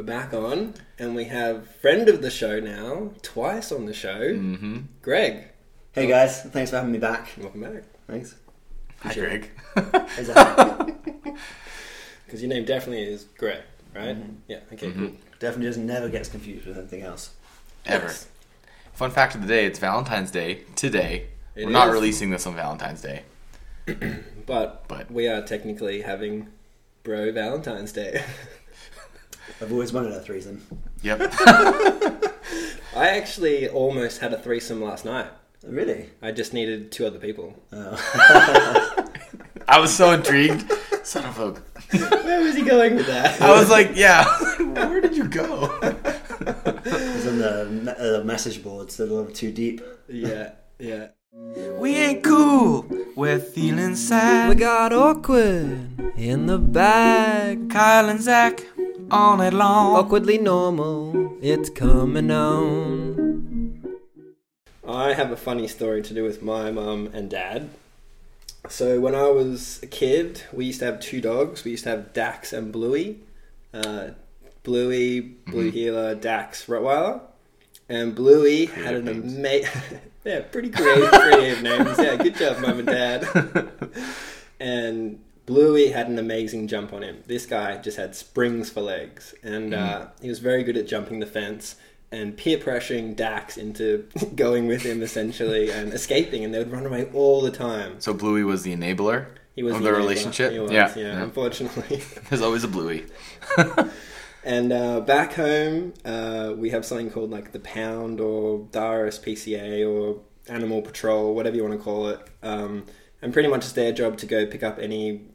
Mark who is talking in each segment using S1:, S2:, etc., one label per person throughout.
S1: we're back on, and we have friend of the show now, twice on the show,
S2: Mm-hmm.
S1: Greg.
S3: Hey guys, thanks for having me back.
S1: Welcome back.
S3: Thanks.
S2: Hi, Greg.
S1: Because your name definitely is Greg, right?
S3: Mhm.
S1: Yeah. Okay.
S2: Mhm.
S1: Cool.
S3: Definitely just never gets confused with anything else.
S2: Ever.
S1: Yes.
S2: Fun fact of the day: It's Valentine's Day today.
S1: It
S2: We're not releasing this on Valentine's Day,
S1: But
S2: but
S1: we are technically having Bro Valentine's Day.
S3: I've always wanted a threesome.
S2: yep.
S1: I actually almost had a threesome last night.
S3: Really?
S1: I just needed two other people.
S3: Oh.
S2: I was so intrigued. Son of a.
S1: Where was he going with that?
S2: I was like, yeah. Where did you go?
S3: it was on the uh, message boards, a little too deep.
S1: yeah, yeah.
S2: We ain't cool. We're feeling sad.
S1: We got awkward in the bag.
S2: Kyle and Zach all night long.
S1: Awkwardly normal, it's coming on. I have a funny story to do with my mum and dad. So when I was a kid, we used to have two dogs. We used to have Dax and Bluey. Uh, Bluey, Blue
S2: Mhm.
S1: Heeler, Dax, Rottweiler. And Bluey had an amazing... yeah, pretty creative, creative names. Yeah, good job, mum and dad. and Bluey had an amazing jump on him. This guy just had springs for legs, and uh, he was very good at jumping the fence and peer pressuring Dax into going with him essentially and escaping, and they would run away all the time.
S2: So Bluey was the enabler
S1: He was
S2: of
S1: the
S2: the relationship.
S1: He was,
S2: yeah,
S1: yeah,
S2: yeah.
S1: Unfortunately.
S2: There's always a Bluey.
S1: And uh, back home, uh, we have something called like the Pound or the RSPCA or Animal Patrol, whatever you want to call it. Um, and pretty much it's their job to go pick up any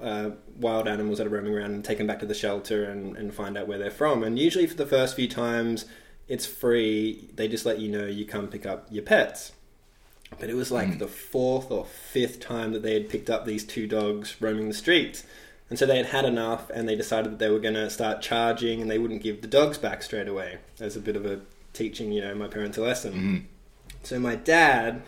S1: uh, wild animals that are roaming around and take them back to the shelter and, and find out where they're from. And usually for the first few times, it's free. They just let you know you come pick up your pets. But it was like
S2: Mm.
S1: the fourth or fifth time that they had picked up these two dogs roaming the streets. And so they had had enough and they decided that they were going to start charging and they wouldn't give the dogs back straight away as a bit of a teaching, you know, my parents a lesson.
S2: Mhm.
S1: So my dad,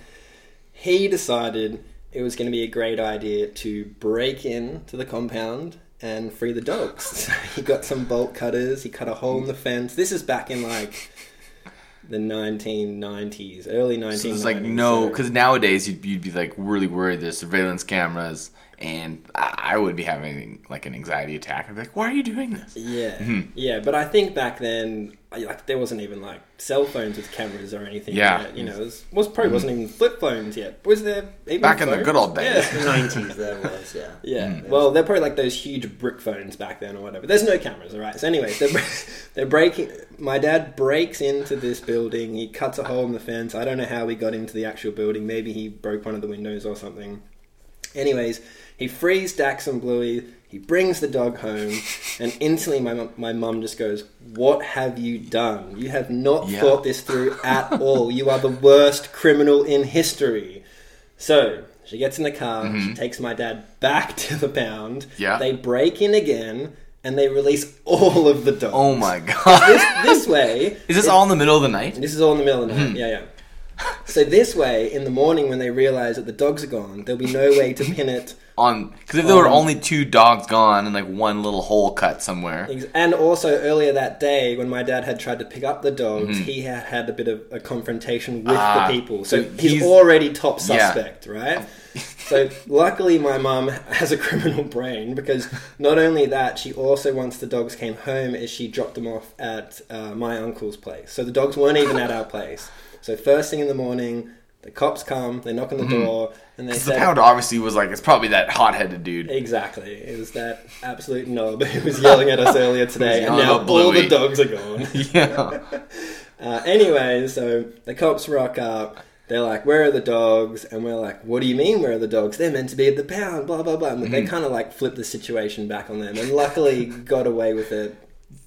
S1: he decided it was going to be a great idea to break in to the compound and free the dogs. So he got some bolt cutters, he cut a hole in the fence. This is back in like the 1990s, early 1990s.
S2: So it's like no, because nowadays you'd, you'd be like really worried. There's surveillance cameras, and I, I would be having like an anxiety attack. I'd be like, "Why are you doing this?"
S1: Yeah,
S2: Mhm.
S1: yeah, but I think back then, like there wasn't even like cell phones with cameras or anything.
S2: Yeah.
S1: yet, you know, it was, was probably wasn't even flip phones yet. Was there even
S2: Back in the good old days.
S3: The 90s there was, yeah.
S1: Yeah,
S2: Mm.
S1: well, they're probably like those huge brick phones back then or whatever. There's no cameras, all right. So, anyways, they're, they're breaking. My dad breaks into this building. He cuts a hole in the fence. I don't know how he got into the actual building. Maybe he broke one of the windows or something. Anyways, he frees Dax and Bluey. He brings the dog home, and instantly my mum- my mum just goes, "What have you done? You have not
S2: Yeah.
S1: thought this through at all. You are the worst criminal in history." So she gets in the car. She
S2: Mhm.
S1: takes my dad back to the pound.
S2: Yeah.
S1: They break in again, and they release all of the dogs.
S2: Oh my god!
S1: This this way
S2: Is this
S1: it-
S2: all in the middle of the night?
S1: this is all in the middle of the night.
S2: Mhm.
S1: Yeah, yeah. So this way, in the morning when they realise that the dogs are gone, there'll be no way to pin it.
S2: On because if there were only two dogs gone and like one little hole cut somewhere,
S1: Ex- And also earlier that day, when my dad had tried to pick up the dogs,
S2: Mhm.
S1: he had had a bit of a confrontation with
S2: Ah,
S1: the people. So
S2: so
S1: he's,
S2: he's-
S1: already top
S2: Yeah.
S1: suspect, right? so luckily, my mum has a criminal brain because not only that, she also once the dogs came home, is she dropped them off at uh, my uncle's place. So the dogs weren't even at our place. So first thing in the morning, the cops come, they knock on the
S2: Mhm.
S1: door, and they
S2: because the pound obviously was like it's probably that hot-headed dude.
S1: Exactly. It was that absolute knob who was yelling at us earlier today, and now all the dogs are gone.
S2: yeah,
S1: Uh, anyway, so the cops rock up. They're like, "Where are the dogs?" And we're like, "What do you mean, where are the dogs? They're meant to be at the pound." Blah blah blah. And they
S2: Mhm.
S1: kind of like flip the situation back on them, and luckily got away with it.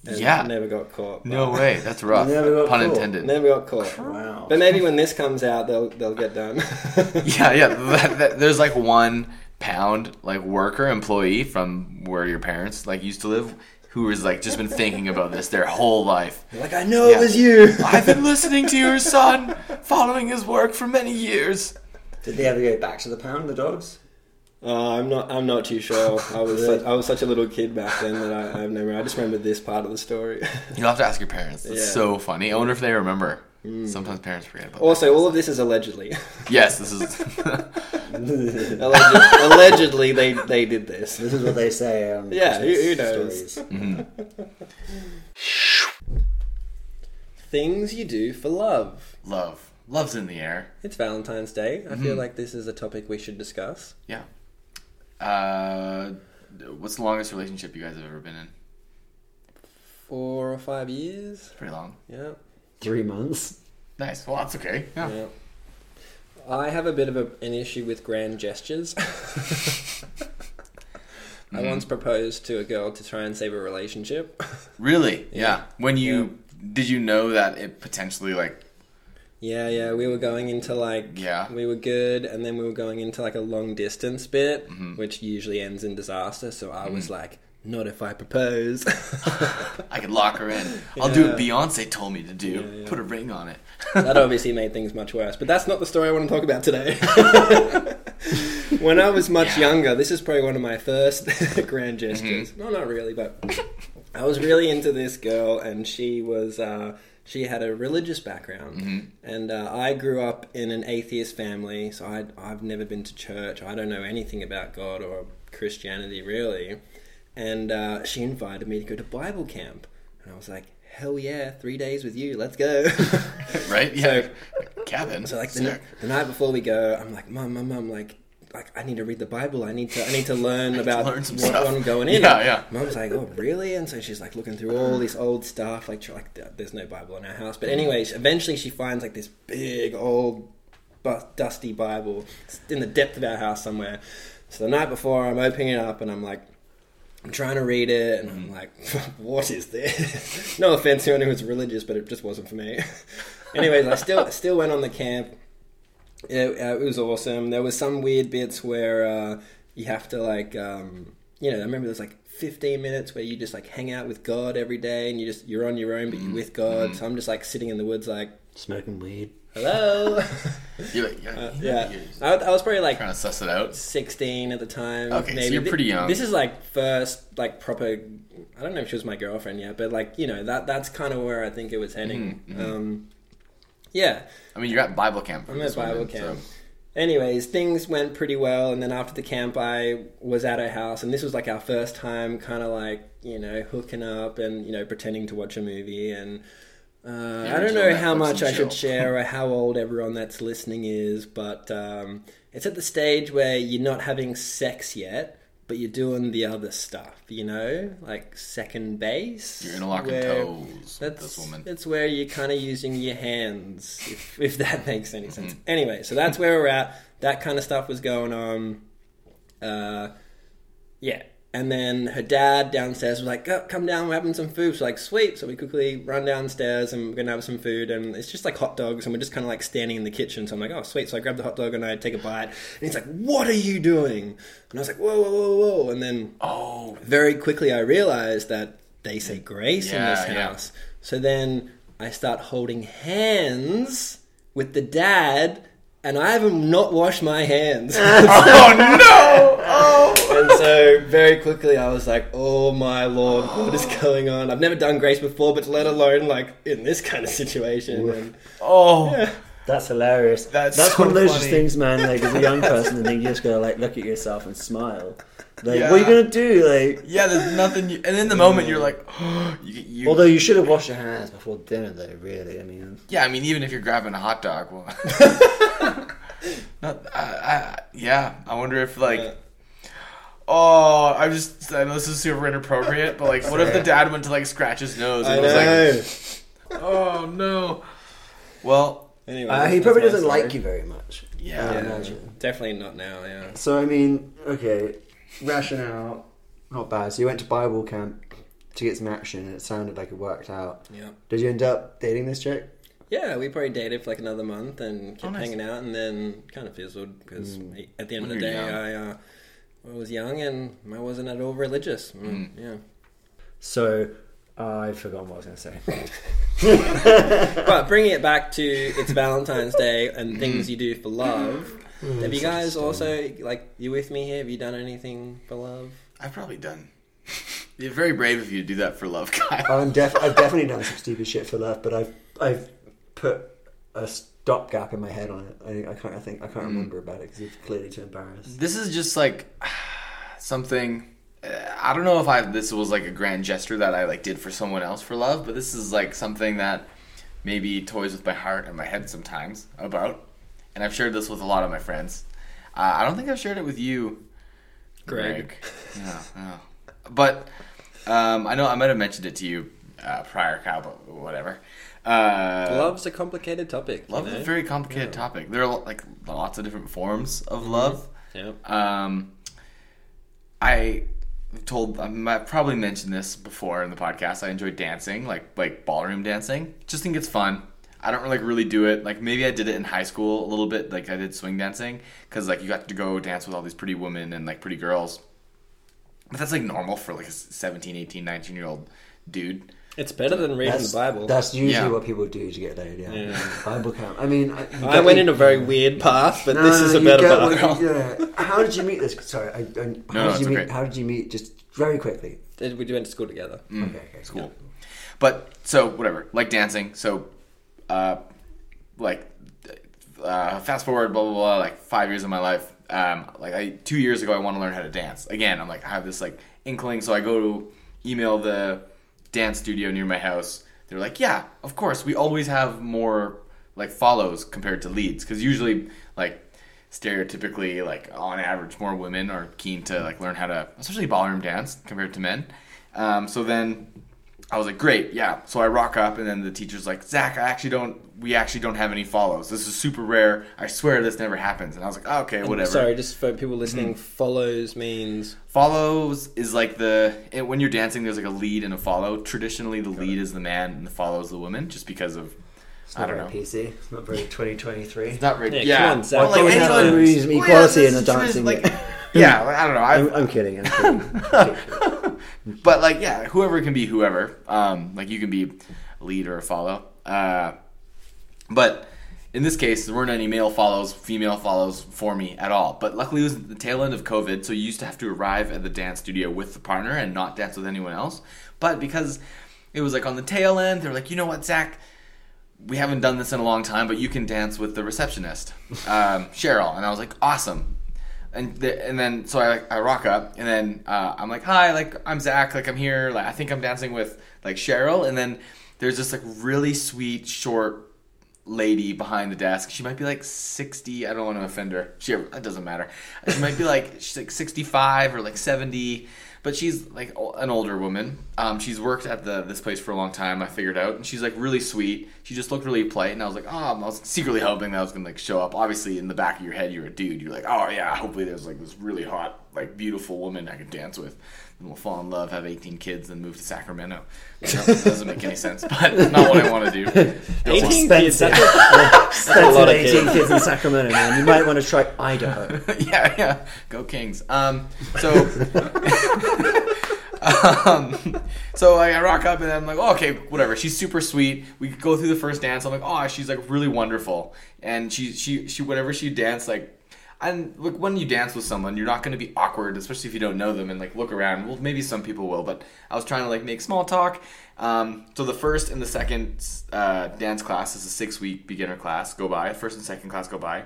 S1: And
S2: Yeah.
S1: never got caught.
S2: no way. That's rough.
S3: Never got
S2: Pun
S3: caught.
S2: intended.
S1: Never got caught.
S3: Wow.
S1: But maybe when this comes out, they'll they'll get done.
S2: Yeah, yeah. That, that, there's like one pound like worker employee from where your parents like used to live who has like just been thinking about this their whole life.
S1: Like, I know
S2: Yeah.
S1: it was you.
S2: I've been listening to your son, following his work for many years.
S3: Did they ever go back to the pound, the dogs?
S1: Uh, I'm not. I'm not too sure. I was. Such, I was such a little kid back then that I, I have no. I just remember this part of the story.
S2: You'll have to ask your parents. It's
S1: Yeah. Mm.
S2: so funny. I wonder if they remember. Sometimes parents forget about.
S1: also, all of this is allegedly.
S2: Yes, this is.
S1: Alleged, allegedly, they they did this.
S3: This is what they say. Um,
S1: Yeah, who- who
S3: Christmas
S1: knows?
S3: stories.
S1: Things you do for love.
S2: Love. Love's in the air.
S1: It's Valentine's Day. I feel like this is a topic we should discuss.
S2: Yeah. Uh, what's the longest relationship you guys have ever been in?
S1: Four or five years.
S2: Pretty long.
S1: Yeah.
S3: Three months.
S2: Nice. Well, that's okay. Yeah.
S1: Yeah. I have a bit of a, an issue with grand gestures. I once proposed to a girl to try and save a relationship.
S2: Really? Yeah. When you did you know that it potentially like
S1: yeah, yeah, we were going into like
S2: Yeah.
S1: we were good, and then we were going into like a long distance bit,
S2: Mm-hmm.
S1: which usually ends in disaster. So I was like, "Not if I propose."
S2: I could lock her in. I'll do what Beyonce told me to do.
S1: Yeah, yeah.
S2: Put a ring on it.
S1: that obviously made things much worse. But that's not the story I want to talk about today. when I was much younger, this is probably one of my first grand gestures.
S2: Mm-hmm.
S1: No, not really, but I was really into this girl, and she was. Uh, she had a religious background,
S2: Mm-hmm.
S1: and uh, I grew up in an atheist family, so I, I've never been to church. I don't know anything about God or Christianity really. And uh, she invited me to go to Bible camp, and I was like, "Hell yeah, three days with you, let's go!"
S2: right? Yeah. Cabin.
S1: So like the,
S2: Sick.
S1: the night before we go, I'm like, mum, mum, mum, like, like I need to read the Bible. I need to, I need to learn about
S2: learn some
S1: what
S2: stuff.
S1: I'm going in.
S2: Yeah, yeah.
S1: Mum's like, oh, really? And so she's like looking through all this old stuff. Like, like there's no Bible in our house. But mm. anyways, eventually she finds like this big old, dusty Bible It's in the depth of our house somewhere. So the night before, I'm opening it up and I'm like. I'm trying to read it, and I'm like, "What is this?" no offense to anyone who's religious, but it just wasn't for me. Anyways, I still still went on the camp. It, uh, it was awesome. There was some weird bits where uh, you have to like, um, you know, I remember there's like 15 minutes where you just like hang out with God every day, and you just you're on your own, but you're with God. So I'm just like sitting in the woods, like,
S3: Smoking weed.
S1: hello.
S2: You're like, yeah,
S1: Uh, yeah, I, I was probably like
S2: trying to suss it out.
S1: 16 at the time.
S2: Okay, so
S1: maybe.
S2: you're pretty young.
S1: This is like first like proper. I don't know if she was my girlfriend yet, but like you know that that's kind of where I think it was heading.
S2: Mm-hmm,
S1: Um, yeah,
S2: I mean, you're at Bible camp.
S1: I'm at Bible
S2: woman,
S1: camp.
S2: so-
S1: Anyways, things went pretty well, and then after the camp, I was at her house, and this was like our first time, kind of like you know hooking up and you know pretending to watch a movie, and uh, I don't know how much I should share or how old everyone that's listening is, but um, it's at the stage where you're not having sex yet, but you're doing the other stuff, you know, like second base.
S2: You're interlocking
S1: where-
S2: toes
S1: that's
S2: this woman.
S1: It's where you're kind of using your hands, if, if that makes any sense.
S2: Mm-hmm.
S1: Anyway, so that's where we're at. That kind of stuff was going on. Uh, yeah. And then her dad downstairs was like, oh, "Come down, we're having some food." She's like, "Sweet." So we quickly run downstairs and we're gonna have some food, and it's just like hot dogs, and we're just kind of like standing in the kitchen. So I'm like, "Oh, sweet." So I grab the hot dog and I take a bite, and he's like, "What are you doing?" And I was like, "Whoa, whoa, whoa, whoa!" And then
S2: Oh,
S1: very quickly I realized that they say grace in
S2: Yeah,
S1: this
S2: yeah.
S1: house. So then I start holding hands with the dad, and I have not washed my hands.
S2: oh no! Oh.
S1: and so very quickly I was like, "Oh my lord, what is going on?" I've never done grace before, but let alone like in this kind of situation. And,
S2: Oh.
S3: That's hilarious.
S2: That's
S3: That's
S2: so
S3: one of those
S2: funny.
S3: things, man. Like as a young person, and then you just gotta like look at yourself and smile. Like,
S2: Yeah.
S3: what are you gonna do? Like,
S2: Yeah, there's nothing. You, and in the moment, you're like, you, you,
S3: although you should have washed your hands before dinner, though. Really, I mean,
S2: yeah. I mean, even if you're grabbing a hot dog, well, not, I, I, yeah. I wonder if like,
S1: Yeah.
S2: oh, I just I know this is super inappropriate, but like, what if the dad went to like scratch his nose
S1: I
S2: and
S1: know.
S2: like, oh no. Well,
S1: anyway,
S3: uh, he probably doesn't
S1: story.
S3: like you very much.
S2: yeah.
S3: I
S1: Yeah,
S3: imagine.
S1: definitely not now. Yeah.
S3: So I mean, okay, rationale, not bad. So you went to Bible camp to get some action, and it sounded like it worked out.
S1: Yeah.
S3: Did you end up dating this chick?
S1: Yeah, we probably dated for like another month and kept
S2: Oh, nice.
S1: hanging out, and then kind of fizzled because at the end of
S2: When
S1: the
S2: you're
S1: day,
S2: young.
S1: I, uh, I was young and I wasn't at all religious. Mm, Yeah,
S3: So I've forgotten what I was going to say.
S1: but bringing it back to it's Valentine's Day and things you do for love. Have you guys
S3: stone.
S1: also like you with me here? Have you done anything for love?
S2: I've probably done. You're very brave of you to do that for love, Kyle.
S3: I'm def- I've definitely done some stupid shit for love, but I've I've put a stopgap in my head on it. I, I can't I think I can't remember about it because you're clearly too embarrassed.
S2: This is just like something. uh, I don't know if I this was like a grand gesture that I like did for someone else for love, but this is like something that maybe toys with my heart and my head sometimes about. And I've shared this with a lot of my friends. Uh, I don't think I've shared it with you,
S1: Greg.
S2: Yeah, yeah. But um, I know I might have mentioned it to you uh, prior, Kyle, but whatever. Uh,
S1: Love's a complicated topic. you
S2: Love is
S1: know?
S2: a very complicated
S1: Yeah.
S2: topic. There are like lots of different forms of
S1: Mm-hmm.
S2: love.
S1: Yeah.
S2: Um, I told I probably mentioned this before in the podcast. I enjoy dancing, like like ballroom dancing. Just think it's fun. I don't like really do it. Like maybe I did it in high school a little bit. Like I did swing dancing because like you got to go dance with all these pretty women and like pretty girls. But that's like normal for like a 17, 18, 19 year old dude.
S1: It's better than reading
S3: That's,
S1: the Bible.
S3: that's usually
S2: Yeah.
S3: what people do to get laid. Yeah,
S1: Yeah.
S3: Bible camp. I mean, I,
S1: I
S3: get-
S1: went in a very weird path, but
S3: No,
S1: this is
S3: no,
S1: a better path.
S3: what you- yeah. How did you meet this? Sorry, I, I, how
S2: no,
S3: did
S2: it's
S3: you meet?
S2: okay.
S3: How did you meet? Just very quickly.
S1: We went to school together. Mm.
S3: Okay, okay,
S2: It's cool. But so whatever, like dancing. So, uh, like, uh, fast forward, blah blah blah. Like five years of my life. Um, like I two years ago, I want to learn how to dance again. I'm like, I have this like inkling, so I go to email the dance studio near my house. They're like, yeah, of course. We always have more like follows compared to leads because usually like stereotypically like on average more women are keen to like learn how to especially ballroom dance compared to men um, so then i was like great yeah so i rock up and then the teacher's like zach i actually don't we actually don't have any follows this is super rare i swear this never happens and i was like oh, okay whatever
S1: Sorry, just for people listening, mm-hmm. follows means
S2: follows is like the it, when you're dancing there's like a lead and a follow traditionally the lead is the man and the follow is the woman just because of
S3: It's
S2: i don't
S3: very
S2: know
S3: PC. It's not very 2023.
S2: it's not really
S1: Yeah,
S2: yeah,
S1: come on, Zach.
S2: Well,
S3: Don't have
S2: anyone- Well,
S3: equality
S2: yeah,
S3: in the dancing
S2: Like, yeah, I don't know. I,
S3: I'm, I'm kidding. I'm kidding.
S2: but like, yeah, whoever can be whoever. Um, like you can be lead or a follow. Uh, but in this case, there weren't any male follows, female follows for me at all. But luckily, it was the tail end of COVID, so you used to have to arrive at the dance studio with the partner and not dance with anyone else. But because it was like on the tail end, they're like, you know what, Zach. We haven't done this in a long time, but you can dance with the receptionist, um, Cheryl. And I was like, awesome and and then so I I rock up and then uh, I'm like hi like I'm Zach like I'm here like I think I'm dancing with like Cheryl and then there's this like really sweet short lady behind the desk. She might be like 60 I don't want to offend her. She it doesn't matter. She might be like she's like 65 or like 70 but she's like an older woman. Um, she's worked at the this place for a long time I figured out and she's like really sweet. She just looked really polite and I was like oh I was secretly hoping that I was gonna like show up. Obviously in the back of your head you're a dude. You're like oh yeah hopefully there's like this really hot like beautiful woman I can dance with and we'll fall in love have 18 kids and move to Sacramento You that doesn't make any sense but it's not what I want to do
S1: 18 kids. That's
S3: Expensive.
S1: a, a lot of
S3: 18
S1: kids.
S3: kids in Sacramento, man. You might want to try Idaho.
S2: yeah, yeah. Go Kings. Um, so, um, so I rock up and I'm like, oh, okay, whatever. She's super sweet. We go through the first dance. I'm like, oh, she's like really wonderful. And she, she, she, whatever she danced, like, and like when you dance with someone, you're not going to be awkward, especially if you don't know them and like look around. Well, maybe some people will, but I was trying to like make small talk. Um, so the first and the second uh, dance class is a six week beginner class go by. First and second class go by.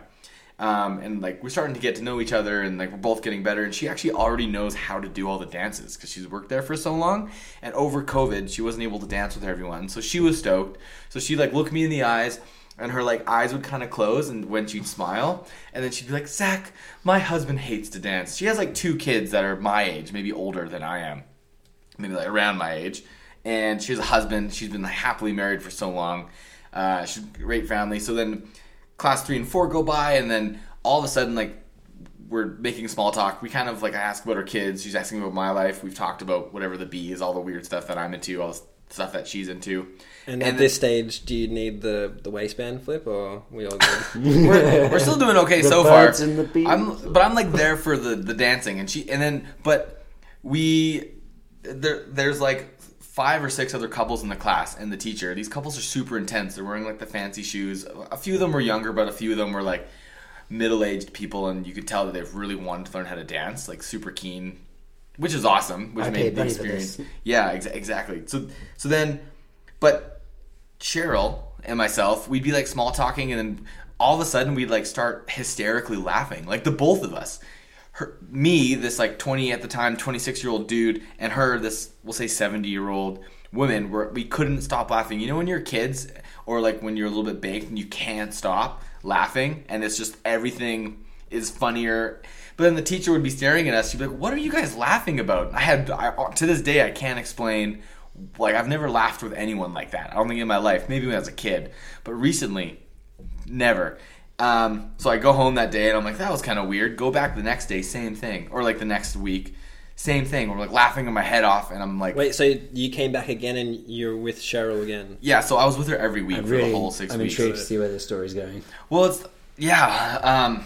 S2: Um, and like we're starting to get to know each other and like we're both getting better and she actually already knows how to do all the dances because she's worked there for so long and over covid she wasn't able to dance with everyone so she was stoked so she'd like looked me in the eyes and her like eyes would kind of close and when she'd smile and then she'd be like zach my husband hates to dance she has like two kids that are my age maybe older than i am maybe like around my age. And she has a husband. She's been happily married for so long. Uh, she's great family. So then class three and four go by, and then all of a sudden, like, we're making small talk. We kind of like I ask about her kids. She's asking about my life. We've talked about whatever the B is, all the weird stuff that I'm into, all the stuff that she's into.
S1: And,
S2: And
S1: at this stage, do you need the, the waistband flip, or we all good?
S2: we're, we're still doing okay
S3: The
S2: so far.
S3: and the.
S2: I'm, but I'm like there for the the dancing, and she, and then, but we, there, there's like five or six other couples in the class, and the teacher. These couples are super intense. They're wearing like the fancy shoes. A few of them were younger, but a few of them were like middle-aged people, and you could tell that they've really wanted to learn how to dance, like super keen, which is awesome. Which
S3: I
S2: made the experience. Yeah, exa- exactly. So so then, but Cheryl and myself, we'd be like small talking, and then all of a sudden we'd like start hysterically laughing, like the both of us. Her, me, this like twenty at the time, twenty six year old dude, and her, this we'll say seventy year old woman, where we couldn't stop laughing. You know when you're kids, or like when you're a little bit baked and you can't stop laughing, and it's just everything is funnier. But then the teacher would be staring at us. She'd be like, "What are you guys laughing about?" I had I, to this day I can't explain. Like I've never laughed with anyone like that. I don't think in my life. Maybe when I was a kid, but recently, never. Um, so I go home that day and I'm like, that was kind of weird. Go back the next day, same thing, or like the next week, same thing. We're like laughing my head off, and I'm like,
S1: Wait, so you came back again and you're with Cheryl again?
S2: yeah. So I was with her every week
S3: I'm
S2: for
S3: really,
S2: the whole 6
S3: I'm
S2: weeks.
S3: intrigued to see where this story's going.
S2: Well, it's yeah. Um,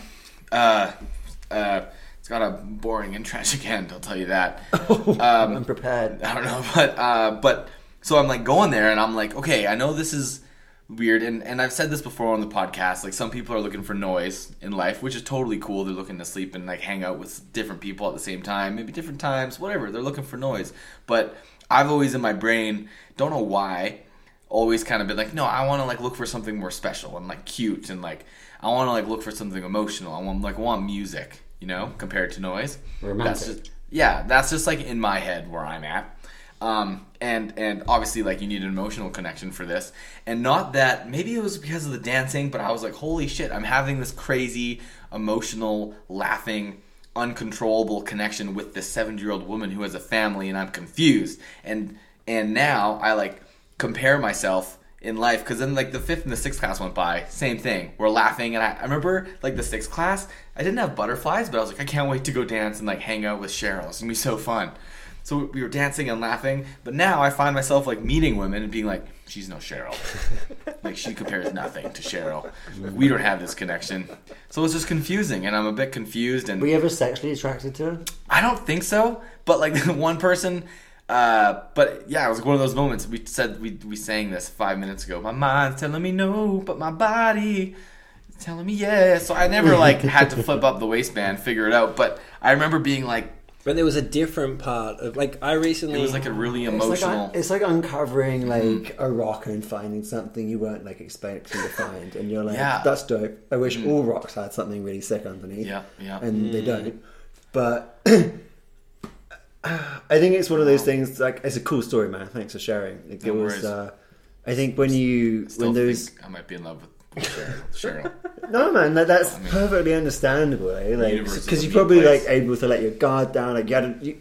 S2: uh, uh, it's got a boring and tragic end. I'll tell you that. Um,
S3: I'm prepared.
S2: I don't know, but uh, but so I'm like going there, and I'm like, okay, I know this is weird, and and I've said this before on the podcast. Like some people are looking for noise in life, which is totally cool. They're looking to sleep and like hang out with different people at the same time, maybe different times, whatever. They're looking for noise, but I've always in my brain, don't know why, always kind of been like, no, I want to like look for something more special and like cute, and like I want to like look for something emotional. I want like I want music, you know, compared to noise.
S3: Romantic.
S2: That's just, yeah, that's just like in my head where I'm at. Um, and and obviously like you need an emotional connection for this, and not that maybe it was because of the dancing, but I was like, holy shit, I'm having this crazy emotional, laughing, uncontrollable connection with this 70 year old woman who has a family, and I'm confused. And and now I like compare myself in life because then like the fifth and the sixth class went by same thing. We're laughing and I, I remember like the sixth class i didn't have butterflies but i was like i can't wait to go dance and like hang out with cheryl. It's gonna be so fun. So we were dancing and laughing but now i find myself like meeting women and being like she's no cheryl. Like she compares nothing to cheryl. We don't have this connection. So it's just confusing and i'm a bit confused and
S3: Were you ever sexually attracted to her?
S2: I don't think so, but like the one person. Uh, but yeah, it was like one of those moments. We said we we sang this five minutes ago. My mind's telling me no, but my body is telling me yes. So I never like had to flip up the waistband, figure it out. But I remember being like,
S1: But there was a different part of like I recently
S2: it was like a really
S3: It's like,
S2: emotional.
S3: un- it's like uncovering mm-hmm. like a rock and finding something you weren't like expecting to find, and you're like,
S2: Yeah.
S3: "That's dope." I wish mm-hmm. all rocks had something really sick underneath.
S2: yeah, yeah.
S3: and they mm. don't. But I think it's one of those things. Like, it's a cool story, man. Thanks for sharing. Like,
S2: No
S3: it was.
S2: worries.
S3: Uh, I think when you
S2: Still
S3: when those
S2: think I might be in love with Cheryl. Cheryl.
S3: no man, that, that's
S2: I mean,
S3: perfectly understandable. Eh? Like
S2: universe is
S3: because
S2: a
S3: you're
S2: mean
S3: probably
S2: place.
S3: like able to let your guard down. Like you had, a, you,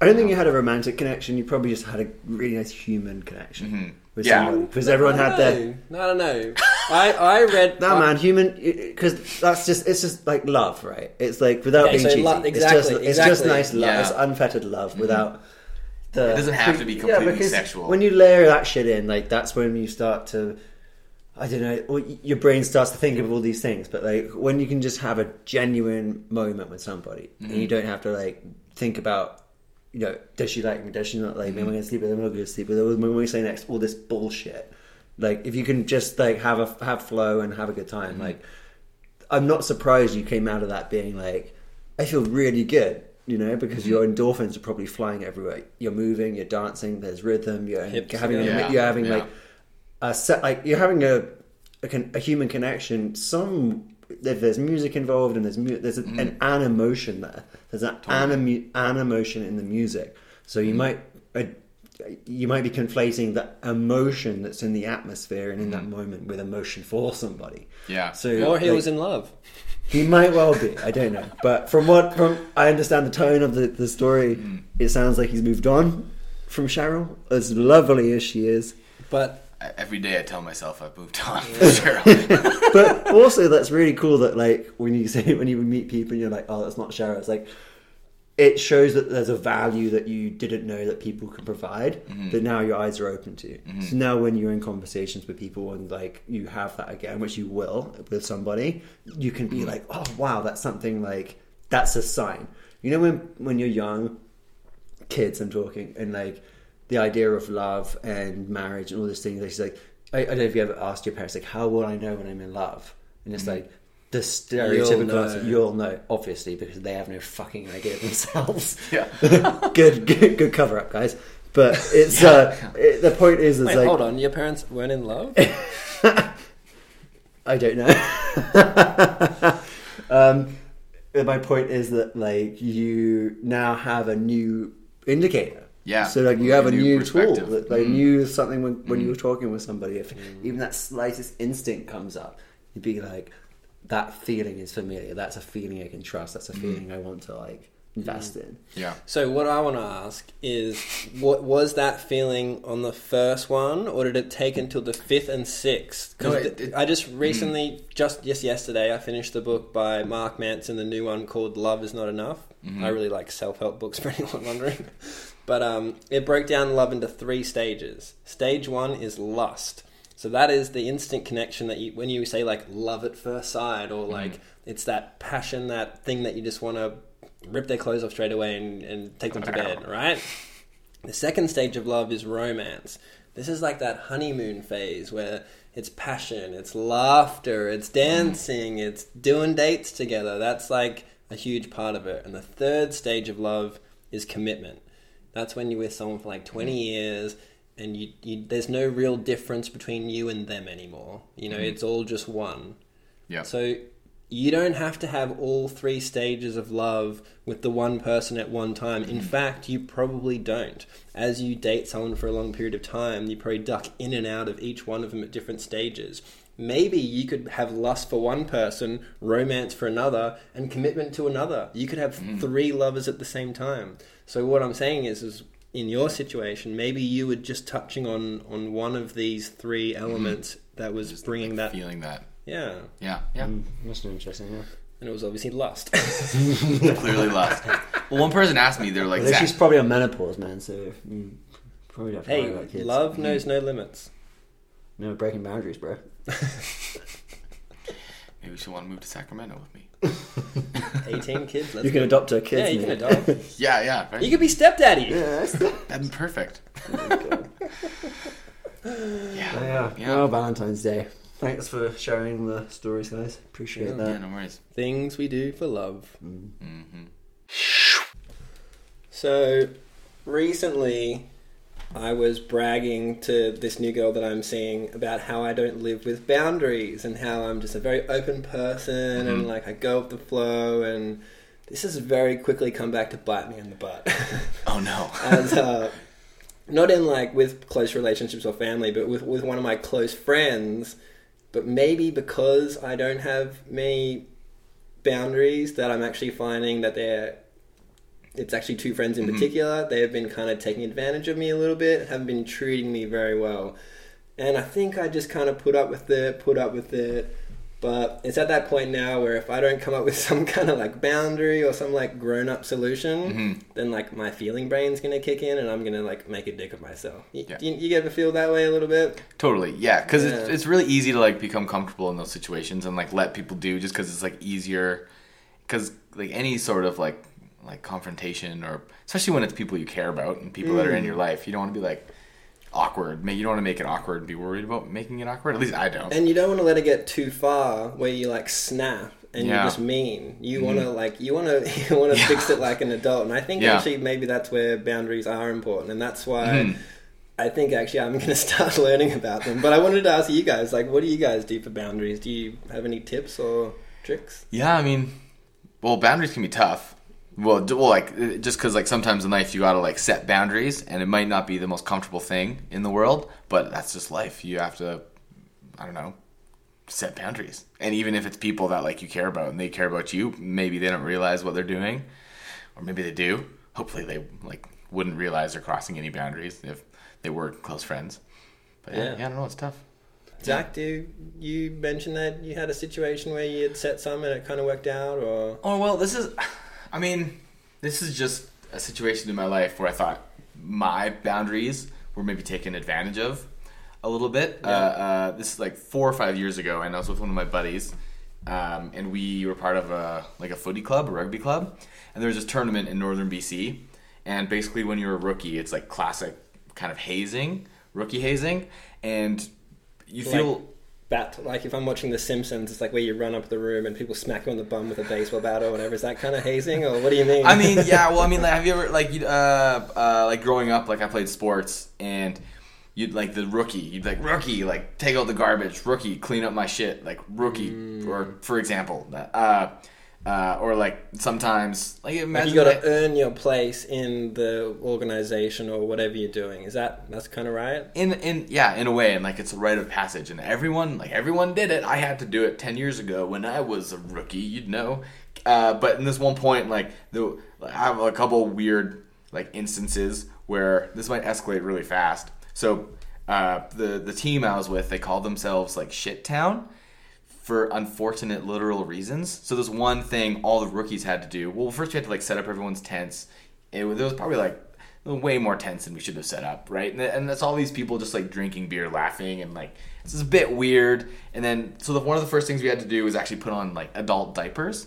S3: I don't think you had a romantic connection. You probably just had a really nice human connection
S2: Mhm.
S3: with
S2: Yeah.
S3: somebody because everyone had their.
S1: No, I don't know. I I read
S3: No man, human because that's just it's just like love, right? It's like without
S1: Okay,
S3: being
S1: so
S3: cheesy,
S1: lo-
S3: it's just
S1: exactly,
S3: it's just nice love.
S2: Yeah.
S3: It's unfettered love without the.
S2: It doesn't have to be completely
S3: because
S2: sexual.
S3: When you layer that shit in, like that's when you start to. I don't know. Your brain starts to think of all these things, but like when you can just have a genuine moment with somebody, and
S2: Mm-hmm.
S3: you don't have to like think about, you know, does she like me? Does she not like me? Am I going to sleep with her? Am I not going to sleep with her? When we say next, all this bullshit. Like if you can just like have a have flow and have a good time, like I'm not surprised you came out of that being like, I feel really good, you know, because your endorphins are probably flying everywhere. You're moving, you're dancing, there's rhythm, you're,
S1: Hips
S3: having,
S2: together.
S3: a, you're having
S2: Yeah,
S3: like a set, like you're having a a, a human connection. Some if there's music involved and there's mu- there's a, an an emotion there. There's an anim- an emotion in the music. So you might. Uh, you might be conflating the emotion that's in the atmosphere and in that moment with emotion for somebody.
S2: Yeah.
S3: So
S1: or he
S3: like,
S1: was in love.
S3: he might well be. I don't know. But from what from I understand the tone of the, the story, it sounds like he's moved on from Cheryl. As lovely as she is.
S1: But
S2: Every day I tell myself I've moved on from Cheryl.
S3: But also that's really cool that like when you say when you meet people and you're like, Oh, that's not Cheryl, it's like it shows that there's a value that you didn't know that people can provide mm-hmm. that now your eyes are open to. Mm-hmm. So now when you're in conversations with people and like you have that again, which you will with somebody, you can be mm-hmm. like, Oh wow, that's something like that's a sign. You know when when you're young, kids I'm talking, and like the idea of love and marriage and all these things, like, like I, I don't know if you ever asked your parents like, How will I know when I'm in love? And it's like the stereotypical
S1: know.
S3: you'll know, obviously, because they have no fucking idea themselves.
S2: Yeah.
S3: good, good, good cover up, guys. But it's uh, it, the point is, is
S1: Wait,
S3: like
S1: hold on. Your parents weren't in love?
S3: I don't know. um, my point is that like you now have a new indicator.
S2: Yeah.
S3: So like you have
S2: a
S3: a
S2: new
S3: new, tool that like
S2: Mm.
S3: knew something when, when you were talking with somebody. If even that slightest instinct comes up, you'd be like, "That feeling is familiar. That's a feeling I can trust. That's a mm. feeling I want to like invest mm. in."
S2: Yeah.
S1: So what I want to ask is, what was that feeling on the first one, or did it take until the fifth and sixth?
S2: No, it- it-
S1: I just recently, mm. just just yesterday, I finished the book by Mark Manson, the new one called "Love Is Not Enough." Mm-hmm. I really like self help books for anyone wondering, but um, it broke down love into three stages. Stage one is lust. So that is the instant connection that you, when you say like love at first sight, or mm-hmm. like it's that passion, that thing that you just want to rip their clothes off straight away and, and take them to bed, right? The second stage of love is romance. This is like that honeymoon phase where it's passion, it's laughter, it's mm-hmm. dancing, it's doing dates together. That's like a huge part of it. And the third stage of love is commitment. That's when you're with someone for like 20 mm-hmm. years and you, you there's no real difference between you and them anymore. You know, mm-hmm. it's all just one.
S2: Yeah.
S1: So you don't have to have all three stages of love with the one person at one time. In mm-hmm. fact, you probably don't. As you date someone for a long period of time, you probably duck in and out of each one of them at different stages. Maybe you could have lust for one person, romance for another, and commitment to another. You could have mm-hmm. three lovers at the same time. So what I'm saying is, is in your situation, maybe you were just touching on on one of these three mm-hmm. elements that was bringing that.
S2: Feeling that.
S1: Yeah,
S2: Yeah. Yeah.
S3: Mm, that's interesting. Yeah.
S1: and it was obviously lust.
S2: Clearly lost. Well, one person asked me, they're like,
S3: Well, she's probably on menopause, man. So mm, probably don't
S1: hey,
S3: about kids.
S1: love mm. knows no limits.
S3: No breaking boundaries, bro.
S2: maybe she'll want to move to Sacramento with me.
S1: 18 kids. Let's
S3: You can
S1: go.
S3: adopt her kids.
S1: Yeah, you can adopt.
S2: Yeah, yeah. Right?
S1: You could be stepdaddy.
S3: yeah, that's the-
S2: That'd be perfect.
S3: yeah. yeah.
S2: Yeah.
S3: Well, Valentine's Day. Thanks for sharing the stories, guys. Appreciate
S1: Yeah.
S3: that.
S2: Yeah, no worries.
S1: Things we do for love.
S2: hmm
S1: So, recently, I was bragging to this new girl that I'm seeing about how I don't live with boundaries and how I'm just a very open person and
S2: Mhm.
S1: like I go with the flow. And this has very quickly come back to bite me in the butt.
S2: Oh no.
S1: as uh, not in like with close relationships or family, but with with one of my close friends. But maybe because I don't have many boundaries, that I'm actually finding that they're. It's actually two friends in
S2: Mhm.
S1: particular. They have been kind of taking advantage of me a little bit. Haven't been treating me very well, and I think I just kind of put up with it. Put up with it. But it's at that point now where if I don't come up with some kind of like boundary or some like grown up solution,
S2: Mhm.
S1: then like my feeling brain's gonna kick in and I'm gonna like make a dick of myself. Y-
S2: Yeah.
S1: You, you ever feel that way a little bit?
S2: Totally, yeah, because it's, it's really easy to like become comfortable in those situations and like let people do just because it's like easier. Because like any sort of like like confrontation or especially when it's people you care about and people that are in your life, you don't want to be like awkward. You don't want to make it awkward and be worried about making it awkward. At least I don't.
S1: And you don't want to let it get too far where you like snap and
S2: Yeah.
S1: you're just mean. You want to like you want to you want to
S2: Yeah.
S1: fix it like an adult. And I think
S2: Yeah.
S1: actually maybe that's where boundaries are important, and that's why.
S2: Mhm.
S1: I think actually I'm going to start learning about them. But I wanted to ask you guys, like, what do you guys do for boundaries? Do you have any tips or tricks?
S2: Yeah, I mean, well, boundaries can be tough. Well, d- well, like uh, just because like sometimes in life you gotta like set boundaries, and it might not be the most comfortable thing in the world, but that's just life. You have to, I don't know, set boundaries. And even if it's people that like you care about and they care about you, maybe they don't realize what they're doing, or maybe they do. Hopefully, they like wouldn't realize they're crossing any boundaries if they were close friends. But yeah,
S1: Yeah.
S2: yeah I don't know. It's tough.
S1: Zach, do you mention that you had a situation where you had set some and it kind of worked out, or
S2: Oh well, this is. I mean, this is just a situation in my life where I thought my boundaries were maybe taken advantage of a little bit. Uh, uh, this is like four or five years ago, and I was with one of my buddies, um, and we were part of a like a footy club, a rugby club, and there was this tournament in northern BC, and basically when you're a rookie, it's like classic kind of hazing, rookie hazing, and you
S1: Like-
S2: feel
S1: bat? Like if I'm watching The Simpsons, it's like where you run up the room and people smack you on the bum with a baseball bat or whatever. Is that kind of hazing, or what do you mean?
S2: I mean, yeah. Well, I mean, like, have you ever like uh, uh like growing up? Like I played sports and. You'd like the rookie. You'd like rookie, like take out the garbage. Rookie, clean up my shit. Like rookie,
S1: Mm.
S2: or for example, uh, uh, or like sometimes like
S1: Like you got to earn your place in the organization or whatever you're doing. Is that that's kind of right?
S2: in in yeah in a way and like it's a rite of passage. And everyone like everyone did it. I had to do it 10 years ago when i was a rookie you'd know. Uh, but in this one point like the i have a couple weird like instances where this might escalate really fast. So uh, the the team i was with they called themselves like shit town for unfortunate literal reasons. So there's one thing all the rookies had to do. Well, first we had to like set up everyone's tents. It was, there was probably like way more tents than we should have set up, right? And, and that's all these people just like drinking beer, laughing, and like this is a bit weird. And then so the, one of the first things we had to do was actually put on like adult diapers.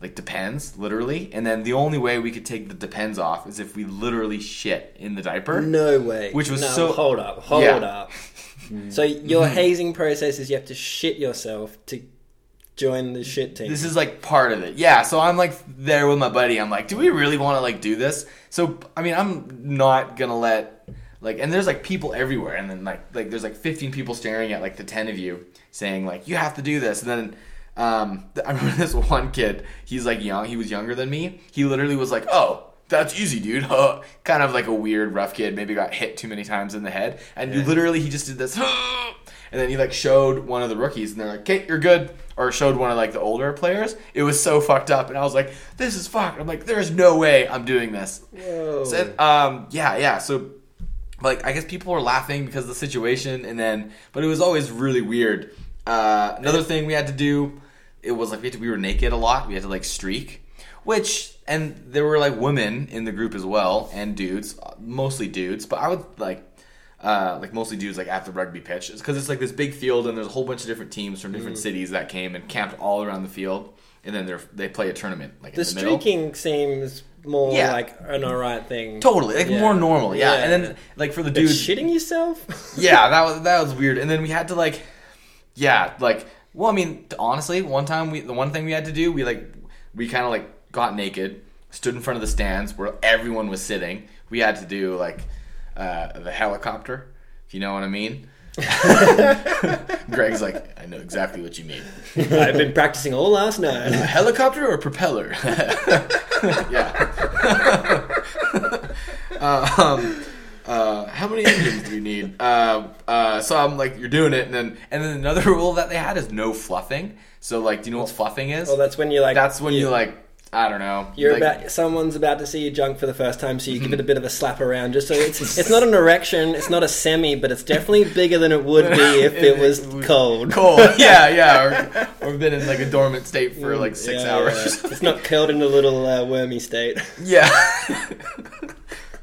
S2: Like depends, literally, and then the only way we could take the depends off is if we literally shit in the diaper.
S1: No way.
S2: Which was
S1: no,
S2: so-
S1: Hold up. Hold
S2: Yeah.
S1: up. So your hazing process is you have to shit yourself to join the shit team.
S2: This is like part of it. Yeah, so I'm like there with my buddy. I'm like, do we really want to like do this? So I mean, I'm not gonna let like and there's like people everywhere and then like like there's like 15 people staring at like the 10 of you saying like you have to do this and then um I remember this one kid, he's like young, he was younger than me. He literally was like, "Oh, that's easy, dude." Huh. kind of like a weird rough kid, maybe got hit too many times in the head. And you literally he just did this and then he like showed one of the rookies and they're like, "Okay, you're good." Or showed one of like the older players. It was so fucked up and I was like, "This is fucked." I'm like, "There's no way I'm doing this."
S1: Whoa.
S2: So, um, yeah, yeah. So, like, I guess people were laughing because of the situation, and then, but it was always really weird. Uh, another thing we had to do, it was like we had to, we were naked a lot. We had to like streak, which, and there were like women in the group as well, and dudes, mostly dudes. But I would like. Uh, like mostly dudes like at the rugby pitch because it's like this big field and there's a whole bunch of different teams from different cities that came and camped all around the field and then they they play a tournament like
S1: the
S2: in the middle.
S1: seems more
S2: Yeah.
S1: like an alright thing.
S2: Totally, like
S1: Yeah.
S2: more normal, yeah.
S1: Yeah.
S2: And then like for the dudes,
S1: shitting yourself?
S2: yeah, that was that was weird. And then we had to like, yeah, like well, I mean, honestly, one time we the one thing we had to do, we like we kind of like got naked, stood in front of the stands where everyone was sitting. We had to do like uh, the helicopter, if you know what I mean. Greg's like, I know exactly what you mean.
S1: I've been practicing all last night.
S2: A
S1: night.
S2: helicopter or propeller? yeah. um, uh, how many engines do you need? Uh, uh, so I'm like, you're doing it, and then and then another rule that they had is no fluffing. So like, do you know what fluffing is?
S1: Well, that's when you're like.
S2: That's when you like, I don't know.
S1: You're
S2: like,
S1: about someone's about to see your junk for the first time, so you give it a bit of a slap around, just so it's it's not an erection, it's not a semi, but it's definitely bigger than it would be if it was cold.
S2: cold. yeah, yeah. Or, or been in like a dormant state for like six
S1: Yeah,
S2: hours.
S1: yeah. It's not curled in a little uh, wormy state.
S2: Yeah.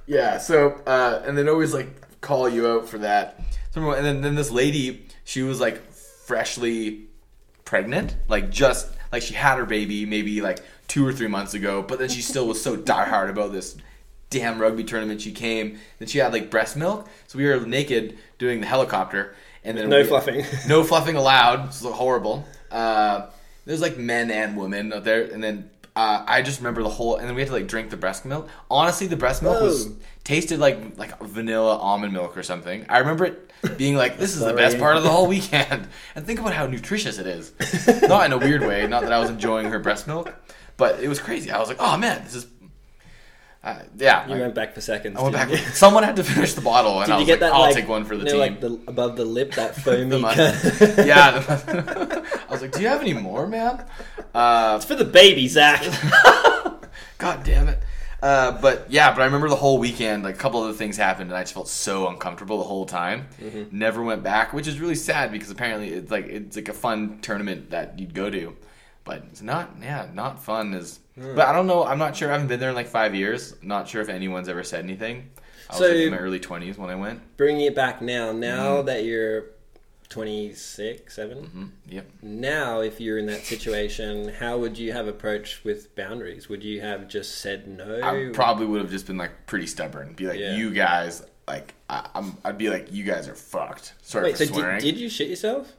S2: yeah. So, uh, and then always like call you out for that. So, And then, then this lady, she was like freshly pregnant, like just like she had her baby maybe like two or three months ago, but then she still was so diehard about this damn rugby tournament. She came, then she had like breast milk, so we were naked doing the helicopter, and then
S1: No
S2: we-
S1: fluffing.
S2: no fluffing allowed. It's horrible. Uh, there's like men and women out there, and then uh, I just remember the whole. And then we had to like drink the breast milk. Honestly, the breast milk was tasted like like vanilla almond milk or something. I remember it being like, "This is the best part of the whole weekend." And think about how nutritious it is. Not in a weird way. Not that I was enjoying her breast milk, but it was crazy. I was like, "Oh man, this is." Uh, yeah,
S1: You
S2: I-
S1: went back for seconds.
S2: I went back.
S1: you?
S2: Someone had to finish the bottle, and
S1: Did
S2: I
S1: you
S2: was
S1: get
S2: like,
S1: that?
S2: "I'll
S1: like,
S2: take one for the
S1: you know,
S2: team."
S1: like the above the lip, that foamy.
S2: yeah. I was like, "Do you have any more, man?" Uh,
S1: It's for the baby, Zach.
S2: God damn it. Uh, but yeah, but I remember the whole weekend. Like a couple of other things happened, and I just felt so uncomfortable the whole time. Never went back, which is really sad because apparently it's like it's like a fun tournament that you'd go to, but it's not. Yeah, not fun. Is but I don't know. I'm not sure. I haven't been there in like five years. Not sure if anyone's ever said anything. I was like in my early 20s when I went.
S1: Bringing it back now, now
S2: Mm-hmm.
S1: that you're 26, 7,
S2: Mm, yep.
S1: now if you're in that situation, how would you have approached with boundaries? Would you have just said no?
S2: I probably would have just been like pretty stubborn. Be like,
S1: Yeah.
S2: you guys, like, I, I'm, I'd be like, you guys are fucked. Sorry
S1: Wait, so
S2: swearing.
S1: did, did you shit yourself?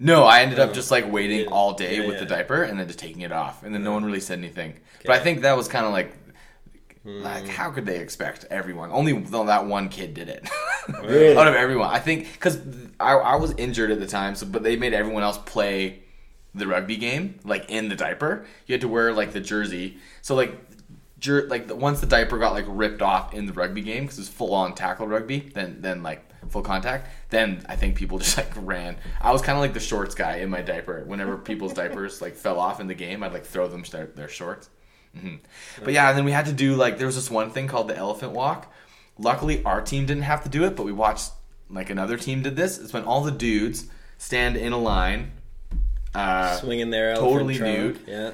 S2: No, I ended up just like waiting
S1: Yeah.
S2: all day
S1: Yeah,
S2: with
S1: yeah.
S2: the diaper and then just taking it off, and then no one really said anything. But I think that was kind of like, like
S1: Mm.
S2: how could they expect everyone? Only though that one kid did it.
S3: Really?
S2: Out of everyone, I think because I, I was injured at the time, so but they made everyone else play the rugby game like in the diaper. You had to wear like the jersey, so like. Jer- like the, once the diaper got like ripped off in the rugby game because it's full on tackle rugby, then then like full contact, then I think people just like ran. I was kind of like the shorts guy in my diaper. Whenever people's diapers like fell off in the game, I'd like throw them their, their shorts. hmm But yeah, and then we had to do like there was this one thing called the elephant walk. Luckily, our team didn't have to do it, but we watched like another team did this. It's when all the dudes stand in a line. Uh,
S1: Swinging their
S2: totally
S1: trunk.
S2: nude.
S1: Yeah.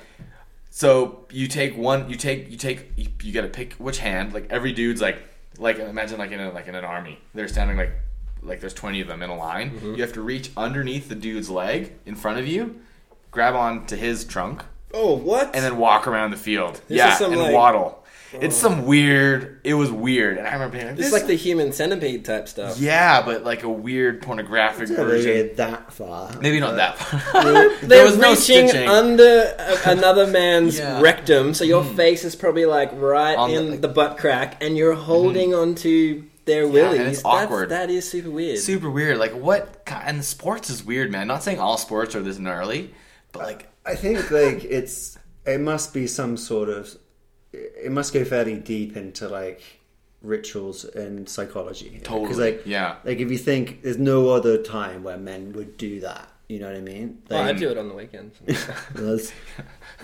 S2: so you take one, you take, you take, you, you got to pick which hand. Like every dude's like, like imagine like in a, like in an army, they're standing like, like there's twenty of them in a line.
S1: Mm-hmm.
S2: You have to reach underneath the dude's leg in front of you, grab on to his trunk,
S1: Oh, what?
S2: and then walk around the field.
S1: This
S2: yeah, and
S1: like-
S2: waddle. It's some weird. It was weird, and I remember being like,
S1: it's
S2: this
S1: like the human centipede type stuff.
S2: yeah, but like a weird pornographic
S3: It's not
S2: version.
S3: really that far.
S2: Maybe not that.
S1: They're
S2: there was no
S1: reaching
S2: stitching.
S1: under a- another man's
S2: Yeah.
S1: rectum, so your hmm. face is probably like right
S2: On the-
S1: in the, butt crack, and you're mm-hmm. holding onto their willies.
S2: and it's
S1: That's-
S2: awkward.
S1: That is super weird.
S2: Super weird. Like what? ki- And sports is weird, man. Not saying all sports are this gnarly, but like
S3: I think like it's it must be some sort of it must go fairly deep into like rituals and psychology.
S2: Totally,
S3: like
S2: yeah.
S3: like if you think there's no other time where men would do that. You know what I mean?
S1: Oh, I do it on the weekends.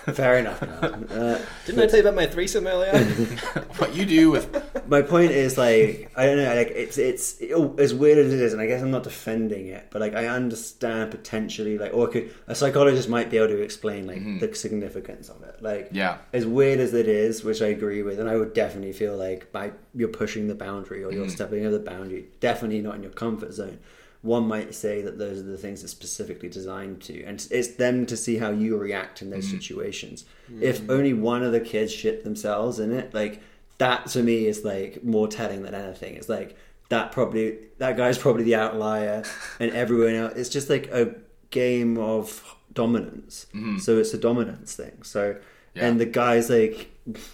S3: that's fair enough. Uh,
S1: Didn't I tell you about my threesome earlier?
S2: what you do with
S3: my point is like I don't know like it's it's as weird as it is and I guess I'm not defending it but like I understand potentially like or could, a psychologist might be able to explain like the significance of it like
S2: Mm-hmm. Yeah.
S3: as weird as it is which I agree with and I would definitely feel like by you're pushing the boundary or you're
S2: Mm-hmm.
S3: stepping over the boundary definitely not in your comfort zone one might say that those are the things it's specifically designed to. And it's them to see how you react in those
S2: Mm-hmm.
S3: situations. If only one of the kids shit themselves in it like that to me is like more telling than anything. It's like that probably that guy's probably the outlier and everyone else it's just like a game of dominance. So it's a dominance thing. So
S2: Yeah.
S3: and the guys like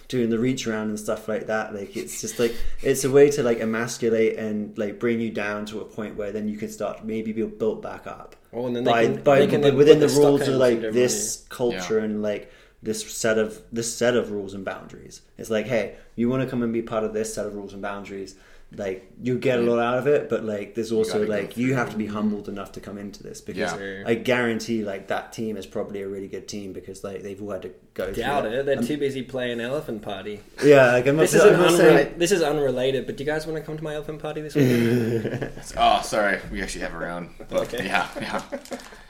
S3: doing the reach around and stuff like that like it's just like it's a way to like emasculate and like bring you down to a point where then you can start maybe be built back up
S1: Oh, and then
S3: by,
S1: can-
S3: by
S1: can
S3: within the
S1: the
S3: rules of like this culture
S2: Yeah.
S3: and like this set of this set of rules and boundaries it's like hey you want to come and be part of this set of rules and boundaries like you get a lot out of it but like there's also
S2: gotta
S3: like you have to be humbled enough to come into this because
S2: Yeah.
S3: i guarantee like that team is probably a really good team because like they've all had to go
S1: Doubt
S3: through
S1: it. They're too busy playing Elephant Party.
S3: yeah like I'm not,
S1: This is,
S3: I'm
S1: an
S3: not saying
S1: this is unrelated, but do you guys want to come to my Elephant Party this weekend?
S2: Oh, sorry. We actually have around. But
S1: Okay.
S2: Yeah, yeah.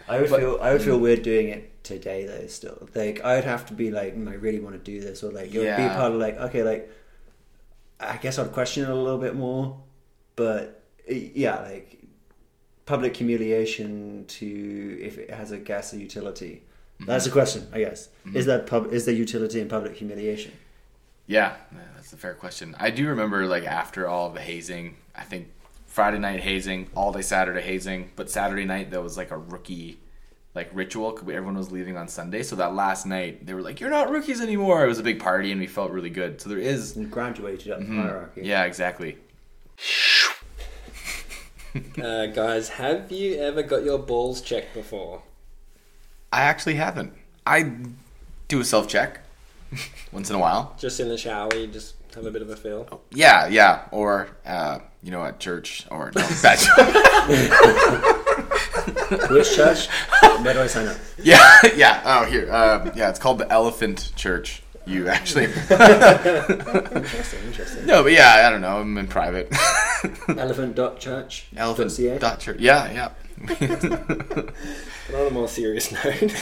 S3: I would
S2: But-
S3: feel I would feel weird doing it today though. Still, like I'd have to be like, mm, I really want to do this, or like it would be
S2: Yeah.
S3: part of like, okay, like I guess I'd question it a little bit more, but eh, yeah, like public humiliation to if it has a gas utility. That's
S2: Mm-hmm.
S3: a question, I guess. Is that pub? Is there utility in public humiliation?
S2: Yeah, yeah, that's a fair question. I do remember like after all the hazing, I think Friday night hazing, all day Saturday hazing, but Saturday night there was like a rookie like ritual everyone was leaving on Sunday. So that last night they were like, "You're not rookies anymore." It was a big party and we felt really good. So there is,
S3: And graduated up the hierarchy.
S2: yeah, exactly.
S1: uh, guys, have you ever got your balls checked before?
S2: I actually haven't. I do a self check once in a while.
S1: Just in the shower, you just have a bit of a feel.
S2: Yeah, yeah, or uh, you know, at church or no,
S3: Which church? Where do I sign up?
S2: Yeah, yeah. Oh, here. Uh, yeah, it's called the Elephant Church. You actually.
S3: Interesting, interesting.
S2: no, but yeah, I don't know. I'm in private.
S3: Elephant dot church.
S2: Elephant.
S3: .ca?
S2: Dot church. Yeah, yeah.
S1: But on a more serious note,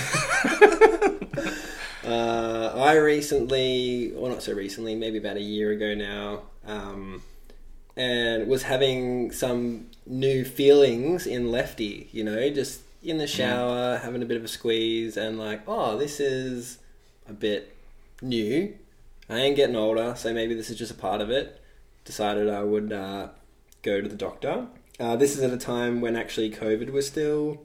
S1: uh, I recently, well, not so recently, maybe about a year ago now, um, and was having some new feelings in Lefty. You know, just in the shower, having a bit of a squeeze, and like, oh, this is a bit new. I ain't getting older, so maybe this is just a part of it. Decided I would uh, go to the doctor. Uh, this is at a time when actually COVID was still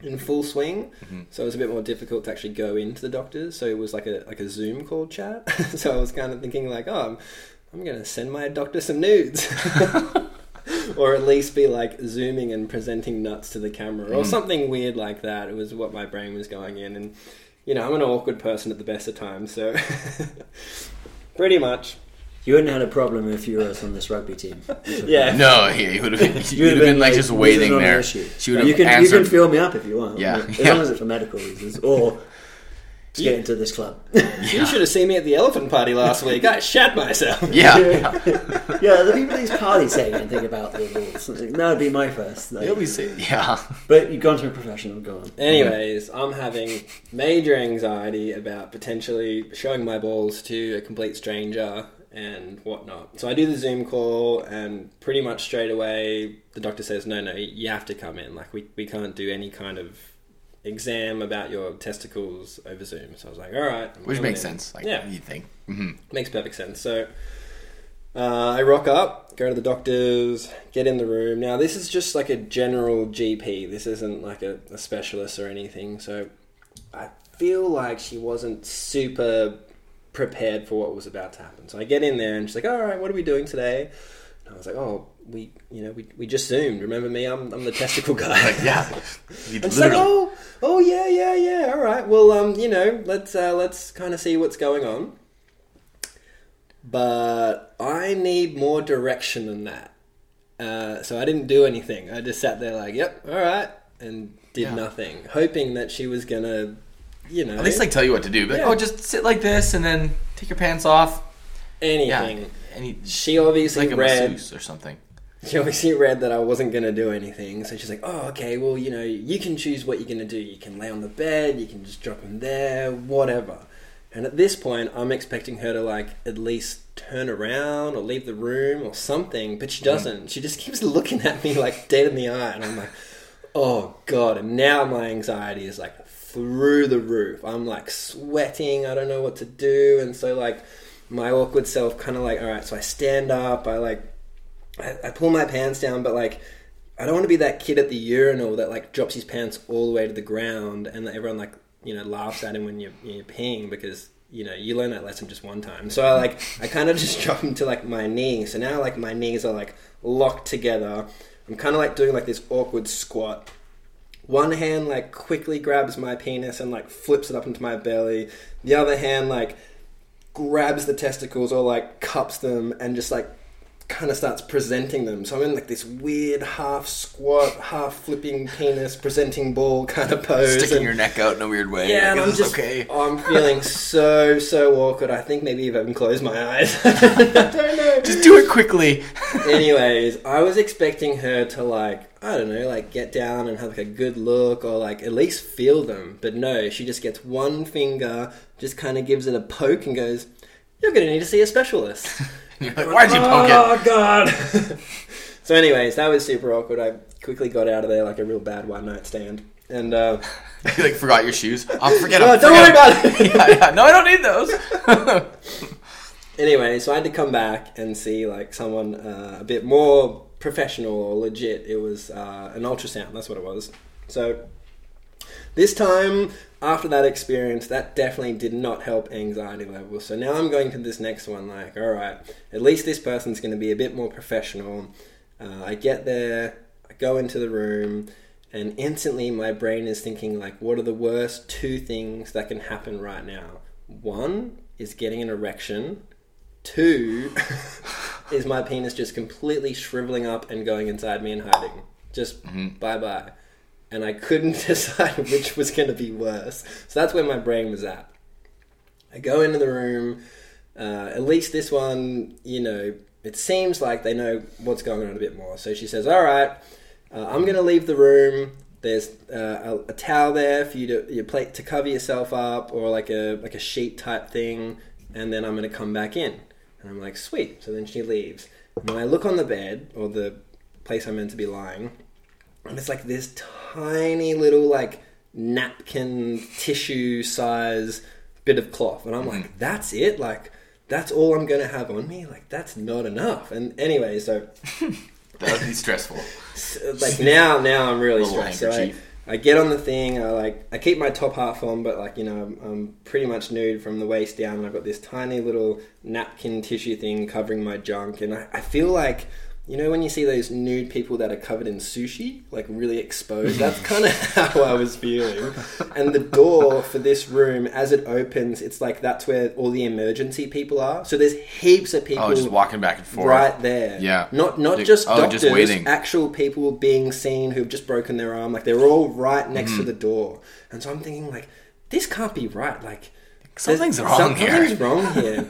S1: in full swing,
S2: Mm-hmm.
S1: so it was a bit more difficult to actually go into the doctors. So it was like a like a Zoom call chat. so I was kind of thinking like, oh, I'm, I'm gonna send my doctor some nudes. Or at least be like zooming and presenting nuts to the camera, or
S2: Mm.
S1: something weird like that. It was what my brain was going in, and you know, I'm an awkward person at the best of times, so pretty much,
S3: You wouldn't have had a problem if you were on this rugby team.
S1: yeah.
S2: No, he, he would have been,
S3: You
S2: would have been like just
S3: this is
S2: waiting
S3: not
S2: there. She would have
S3: you can you can fill me up if you want.
S2: Yeah,
S3: as
S2: yeah.
S3: long as it's for medical reasons or to get into this club.
S1: You should have seen me at the elephant party last week. I shat myself.
S2: yeah,
S3: yeah, the people at these parties saying anything about the rules. Like, that would be my first. Like,
S2: he'll be safe. Yeah,
S3: but you've gone to a professional. Go on.
S1: Anyways, I'm having major anxiety about potentially showing my balls to a complete stranger and whatnot. So I do the Zoom call, and pretty much straight away, the doctor says, "No, no, you have to come in. Like we we can't do any kind of exam about your testicles over Zoom." So I was like, "All right," I'm
S2: which makes
S1: in.
S2: sense. Like
S1: Yeah.
S2: you think. hmm
S1: Makes perfect sense. So uh, I rock up, go to the doctors, get in the room. Now, this is just like a general GP. This isn't like a, a specialist or anything. So I feel like she wasn't super prepared for what was about to happen. So I get in there and she's like, all right, what are we doing today? And I was like, oh, we, you know, we, we just zoomed. Remember me? I'm, I'm the testicle guy.
S2: Like yeah, you
S1: And she's like, oh, oh yeah, yeah, yeah. All right. Well, um, you know, let's uh, let's kind of see what's going on. But I need more direction than that. Uh, so I didn't do anything. I just sat there like, yep, all right, and did
S2: Yeah.
S1: nothing, hoping that she was gonna, you know,
S2: At least like tell you what to do. Like,
S1: Yeah.
S2: oh, just sit like this and then take your pants off.
S1: anything.
S2: Yeah, he,
S1: She obviously
S2: like a
S1: read.
S2: or something.
S1: She obviously read that I wasn't going to do anything, so she's like, "Oh, okay. Well, you know, you can choose what you're going to do. You can lay on the bed, you can just drop him there, whatever." And at this point, I'm expecting her to like at least turn around or leave the room or something, but she mm. doesn't. She just keeps looking at me like dead in the eye, and I'm like, "Oh God!" And now my anxiety is like through the roof. I'm like sweating. I don't know what to do, and so like my awkward self kind of like, all right. So I stand up. I like I, I pull my pants down, but like I don't want to be that kid at the urinal that like drops his pants all the way to the ground, and everyone like you know laughs at him when you're, you're peeing because you know you learn that lesson just one time. So I like I kind of just drop him to like my knees. So now like my knees are like locked together. I'm kind of like doing like this awkward squat. One hand like quickly grabs my penis and like flips it up into my belly. The other hand like grabs the testicles or like cups them and just like kind of starts presenting them. So I'm in like this weird half squat, half flipping penis, presenting ball kind of pose.
S2: Sticking
S1: and-
S2: your neck out in a weird way.
S1: yeah,
S2: like,
S1: I'm just
S2: okay.
S1: I'm feeling so so awkward. I think maybe if I even close my eyes. I don't know.
S2: Just do it quickly.
S1: Anyways, I was expecting her to like I don't know, like get down and have like a good look or like at least feel them. But no, she just gets one finger, just kind of gives it a poke and goes, "You're gonna need to see a specialist."
S2: You're like, Why'd you poke it?
S1: Oh god. so, anyways, that was super awkward. I quickly got out of there like a real bad one night stand, and uh,
S2: you like forgot your shoes. I oh, forget
S1: no,
S2: them.
S1: don't worry about it.
S2: yeah, yeah. No, I don't need those.
S1: anyway, so I had to come back and see like someone uh, a bit more professional or legit. It was uh, an ultrasound. That's what it was. So this time, after that experience, that definitely did not help anxiety levels. So now I'm going to this next one. Like, all right, at least this person's going to be a bit more professional. Uh, I get there, I go into the room. And instantly, my brain is thinking, like, what are the worst two things that can happen right now? One is getting an erection. Two is my penis just completely shriveling up and going inside me and hiding. Just bye bye. And I couldn't decide which was going to be worse. So that's where my brain was at. I go into the room. Uh, at least this one, you know, it seems like they know what's going on a bit more. So she says, All right, uh, I'm going to leave the room. There's uh, a, a towel there for you to your plate to cover yourself up, or like a like a sheet type thing, and then I'm going to come back in. And I'm like, sweet. So then she leaves. And when I look on the bed or the place I'm meant to be lying, and it's like this tiny little like napkin tissue size bit of cloth, and I'm mm-hmm. like, that's it. Like that's all I'm going to have on me. Like that's not enough. And anyway, so
S2: That would be stressful.
S1: like now now I'm really stressed. So I. I get on the thing. I like I keep my top half on, but like you know, I'm, I'm pretty much nude from the waist down. And I've got this tiny little napkin tissue thing covering my junk, and I, I feel like. You know when you see those nude people that are covered in sushi, like really exposed? That's kind of how I was feeling. And the door for this room, as it opens, it's like that's where all the emergency people are. So there's heaps of people
S2: Oh, just walking back and forth.
S1: right there.
S2: Yeah.
S1: Not not
S2: Like,
S1: just
S2: oh,
S1: doctors,
S2: just waiting.
S1: actual people being seen who've just broken their arm. Like they're all right next
S2: Mm-hmm.
S1: to the door. And so I'm thinking like, this can't be right. Like
S2: Something's wrong here.
S1: Something's wrong here.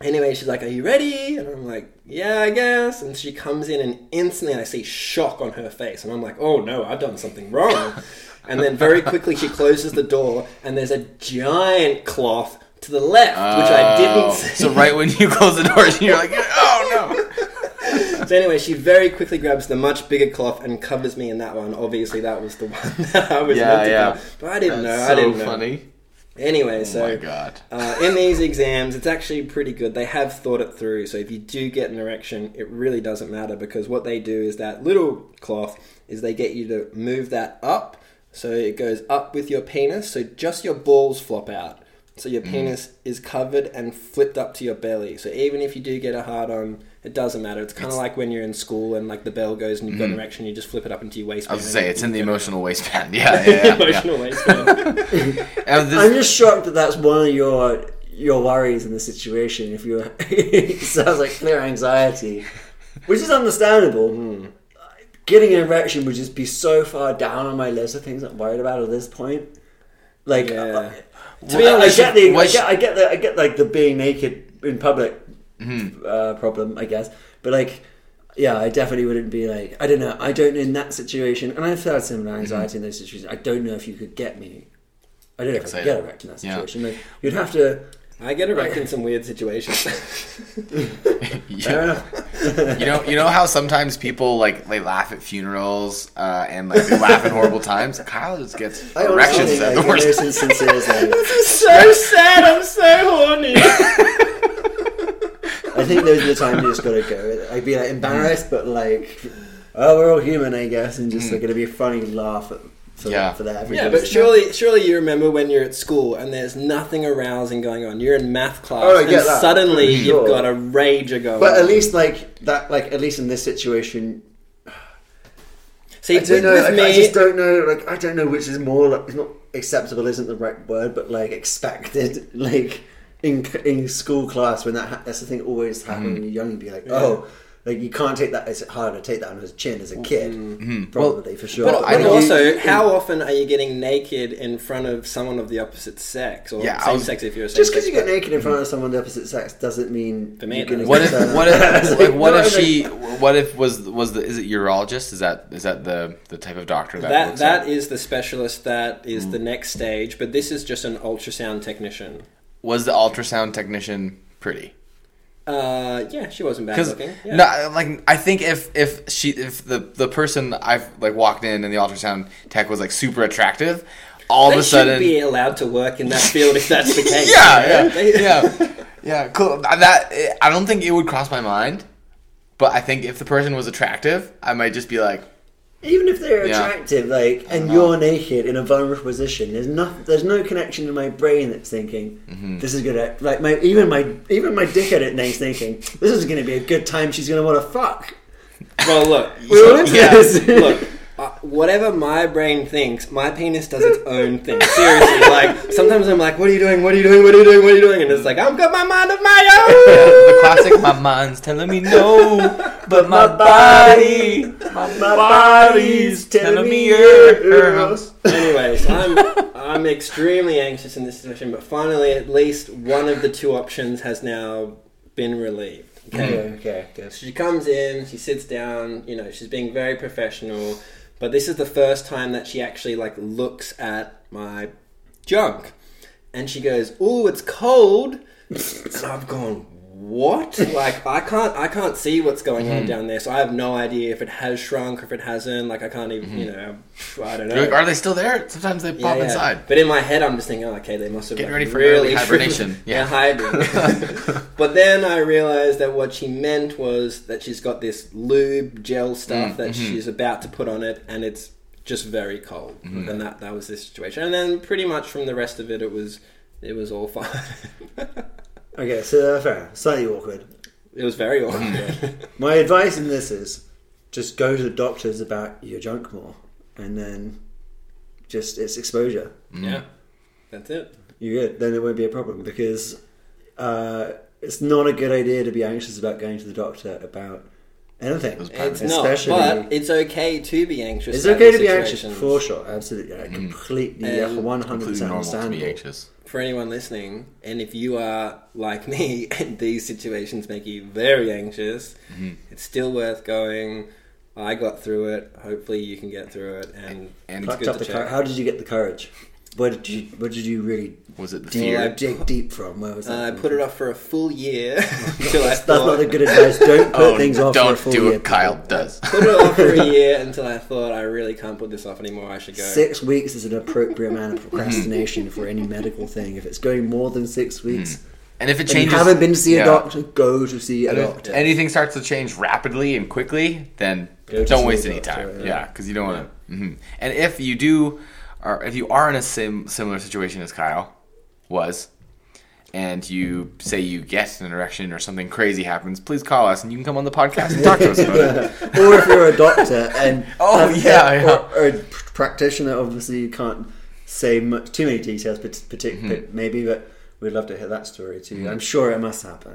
S1: Anyway, she's like, "Are you ready?" And I'm like, "Yeah, I guess." And she comes in, and instantly I see shock on her face, and I'm like, "Oh no, I've done something wrong." and then very quickly she closes the door, and there's a giant cloth to the left, which I oh. didn't
S2: Oh,
S1: see.
S2: So right when you close the door, you're like, oh no.
S1: So anyway, she very quickly grabs the much bigger cloth and covers me in that one. Obviously, that was the one that I was
S2: Yeah,
S1: meant to
S2: yeah.
S1: But I didn't know.
S2: That's
S1: I
S2: so
S1: didn't know.
S2: funny.
S1: Anyway,
S2: Oh
S1: so
S2: my god.
S1: uh, in these exams, it's actually pretty good. They have thought it through. So if you do get an erection, it really doesn't matter because what they do is that little cloth is they get you to move that up. So it goes up with your penis. So just your balls flop out. So your penis is covered and flipped up to your belly. So even if you do get a hard on, it doesn't matter. It's kind of like when you're in school and like the bell goes and you've got an erection, you just flip it up into your waistband.
S2: I
S1: waistband.
S2: was to say
S1: and
S2: it's in the
S1: you-
S2: emotional waistband. Yeah, yeah, yeah. yeah.
S1: emotional waistband.
S2: And this-
S3: I'm just shocked that that's one of your your worries in the situation. If you're, it sounds like clear anxiety, which is understandable. Getting an erection would just be so far down on my list of things I'm worried about at this point. Like,
S1: Yeah.
S3: uh, to
S2: Well,
S3: be honest, I
S2: actually,
S3: get the, I
S2: was-
S3: get, I get the, I get like the being naked in public
S2: Mm-hmm.
S3: uh, problem, I guess. But like, yeah, I definitely wouldn't be like, I don't know, I don't know in that situation, and I've had similar
S2: Mm-hmm.
S3: anxiety in those situations. I don't know if you could get me. I don't know if I could get erect in that
S2: Yeah.
S3: situation. Like, you'd have to.
S1: I get erect in some weird situations.
S3: Fair enough.
S2: you know, you know how sometimes people like they laugh at funerals uh, and like they laugh at horrible times. Kyle just gets
S3: I
S2: erections
S3: honestly,
S2: at
S3: like,
S2: the worst.
S3: in those instances, like,
S1: so sad. I'm so horny.
S3: I think those are the times you just gotta go. I'd be like embarrassed, but like, oh, we're all human, I guess, and just like gonna be a funny laugh at, for,
S2: Yeah.
S3: for that.
S1: Yeah, but surely, surely you remember when you're at school and there's nothing arousing going on. You're in math class,
S3: Oh,
S1: and
S3: that.
S1: suddenly
S3: Sure.
S1: you've got a rager going.
S3: But
S1: on.
S3: at least like that, like at least in this situation,
S1: see,
S3: I don't
S1: with,
S3: know.
S1: with
S3: like,
S1: me,
S3: I just don't know. Like I don't know which is more. Like, it's not acceptable. Isn't the right word, but like expected. Like in in school class when that ha- that's the thing that always happen when mm-hmm. you're young. You'd be like, oh. Like you can't take that. It's hard to take that on his chin as a kid, mm-hmm. Mm-hmm. probably for sure.
S1: But, but
S2: know-
S1: also, how often are you getting naked in front of someone of the opposite sex, or
S2: Yeah,
S1: same
S2: was-
S1: sex if you're a same
S3: just because you get naked in front of someone of the opposite sex doesn't mean
S1: For me,
S3: you're gonna.
S2: What if what if
S3: It's
S2: like, what if she what if was was the is it urologist is that is that the the type of doctor that
S1: that
S2: looks
S1: that
S2: at-
S1: is the specialist. That is
S2: Mm.
S1: the next stage. But this is just an ultrasound technician.
S2: Was the ultrasound technician pretty?
S1: Uh, yeah, she wasn't bad looking. Yeah.
S2: no, like I think if if she if the the person I've like walked in and the ultrasound tech was like super attractive, all
S1: they
S2: of a sudden
S1: should be allowed to work in that field if that's the case.
S2: yeah,
S1: you know?
S2: yeah, yeah, yeah. Cool. That I don't think it would cross my mind, but I think if the person was attractive, I might just be like,
S3: Even if they're
S2: Yeah.
S3: attractive, like, and you're naked in a vulnerable position, there's no, there's no connection in my brain that's thinking
S2: Mm-hmm.
S3: this is gonna, like, my even my even my dickhead at night thinking this is gonna be a good time. She's gonna want to fuck.
S1: Well, look,
S3: We're into
S2: Yeah.
S3: this.
S1: look. Uh, whatever my brain thinks, my penis does its own thing. Seriously, like sometimes I'm like, "What are you doing? What are you doing? What are you doing? What are you doing?" And it's like, "I've got my mind of my own."
S2: the classic. My mind's telling me no, but my body, my, body's telling me yes.
S1: Anyways, I'm I'm extremely anxious in this situation, but finally, at least one of the two options has now been relieved. Okay.
S3: Okay, okay, good.
S1: She comes in, she sits down, you know, she's being very professional, but this is the first time that she actually like looks at my junk. And she goes, "Oh, it's cold." and I've gone, "What?" like I can't I can't see what's going
S2: Mm-hmm.
S1: on down there. So I have no idea if it has shrunk or if it hasn't. Like I can't even, you know, I don't know.
S2: You're like, are they still there? Sometimes they pop
S1: yeah.
S2: inside.
S1: But in my head, I'm just thinking, oh, okay, they must have
S2: Getting
S1: like,
S2: ready for
S1: really
S2: early hibernation.
S1: yeah,
S2: Yeah.
S1: hibernation. but then I realized that what she meant was that she's got this lube gel stuff
S2: Mm,
S1: that
S2: mhm.
S1: she's about to put on it, and it's just very cold, and that that was the situation. And then pretty much from the rest of it, it was it was all fine.
S3: Okay, so uh, fair, slightly awkward.
S1: it was very awkward.
S3: My advice in this is just go to the doctors about your junk more, and then just it's exposure.
S1: yeah, that's it.
S3: You're good. Then it won't be a problem because uh, it's not a good idea to be anxious about going to the doctor about anything.
S1: It's
S3: Especially-
S1: not, but it's okay to be anxious.
S3: It's
S1: about
S3: okay to
S1: these
S3: be anxious
S1: situations.
S3: for sure, absolutely, yeah, completely, one hundred
S2: Completely
S3: percent
S2: normal to be
S3: understandable.
S2: anxious.
S1: For anyone listening, and if you are like me and these situations make you very anxious,
S2: Mm-hmm.
S1: it's still worth going. I got through it. Hopefully, you can get through it, and,
S2: And
S1: it's good
S3: up
S1: to
S3: the cour- How did you get the courage? Where did you? Where did you really
S2: Was it the
S3: deep,
S2: fear?
S1: I-
S3: dig deep from? Where was that?
S1: Uh, I put it off for a full year until I
S3: That's
S1: thought.
S3: not a good advice. Don't put
S2: oh,
S3: things off
S2: don't
S3: for a full
S2: do
S3: year.
S2: what Kyle
S3: people.
S2: does.
S1: put it off for a year until I thought I really can't put this off anymore. I should go.
S3: Six weeks is an appropriate amount of procrastination for any medical thing. If it's going more than six weeks,
S2: And if it
S3: and you
S2: changes,
S3: haven't been to see
S2: yeah.
S3: a doctor, go to see a
S2: And if
S3: doctor.
S2: anything starts to change rapidly and quickly, then
S3: Go to
S2: don't
S3: see
S2: waste
S3: a
S2: any
S3: doctor,
S2: time.
S3: yeah.
S2: Yeah, because you don't want to. hmm And if you do, or if you are in a sim- similar situation as Kyle was, and you say you get an erection or something crazy happens, please call us and you can come on the podcast and talk to us about it.
S3: or if you're a doctor and
S2: Oh, yeah, yeah.
S3: Or, or a practitioner, obviously you can't say much, too many details, but, partic-
S2: Mm-hmm.
S3: but maybe. But we'd love to hear that story too. I'm sure it must happen.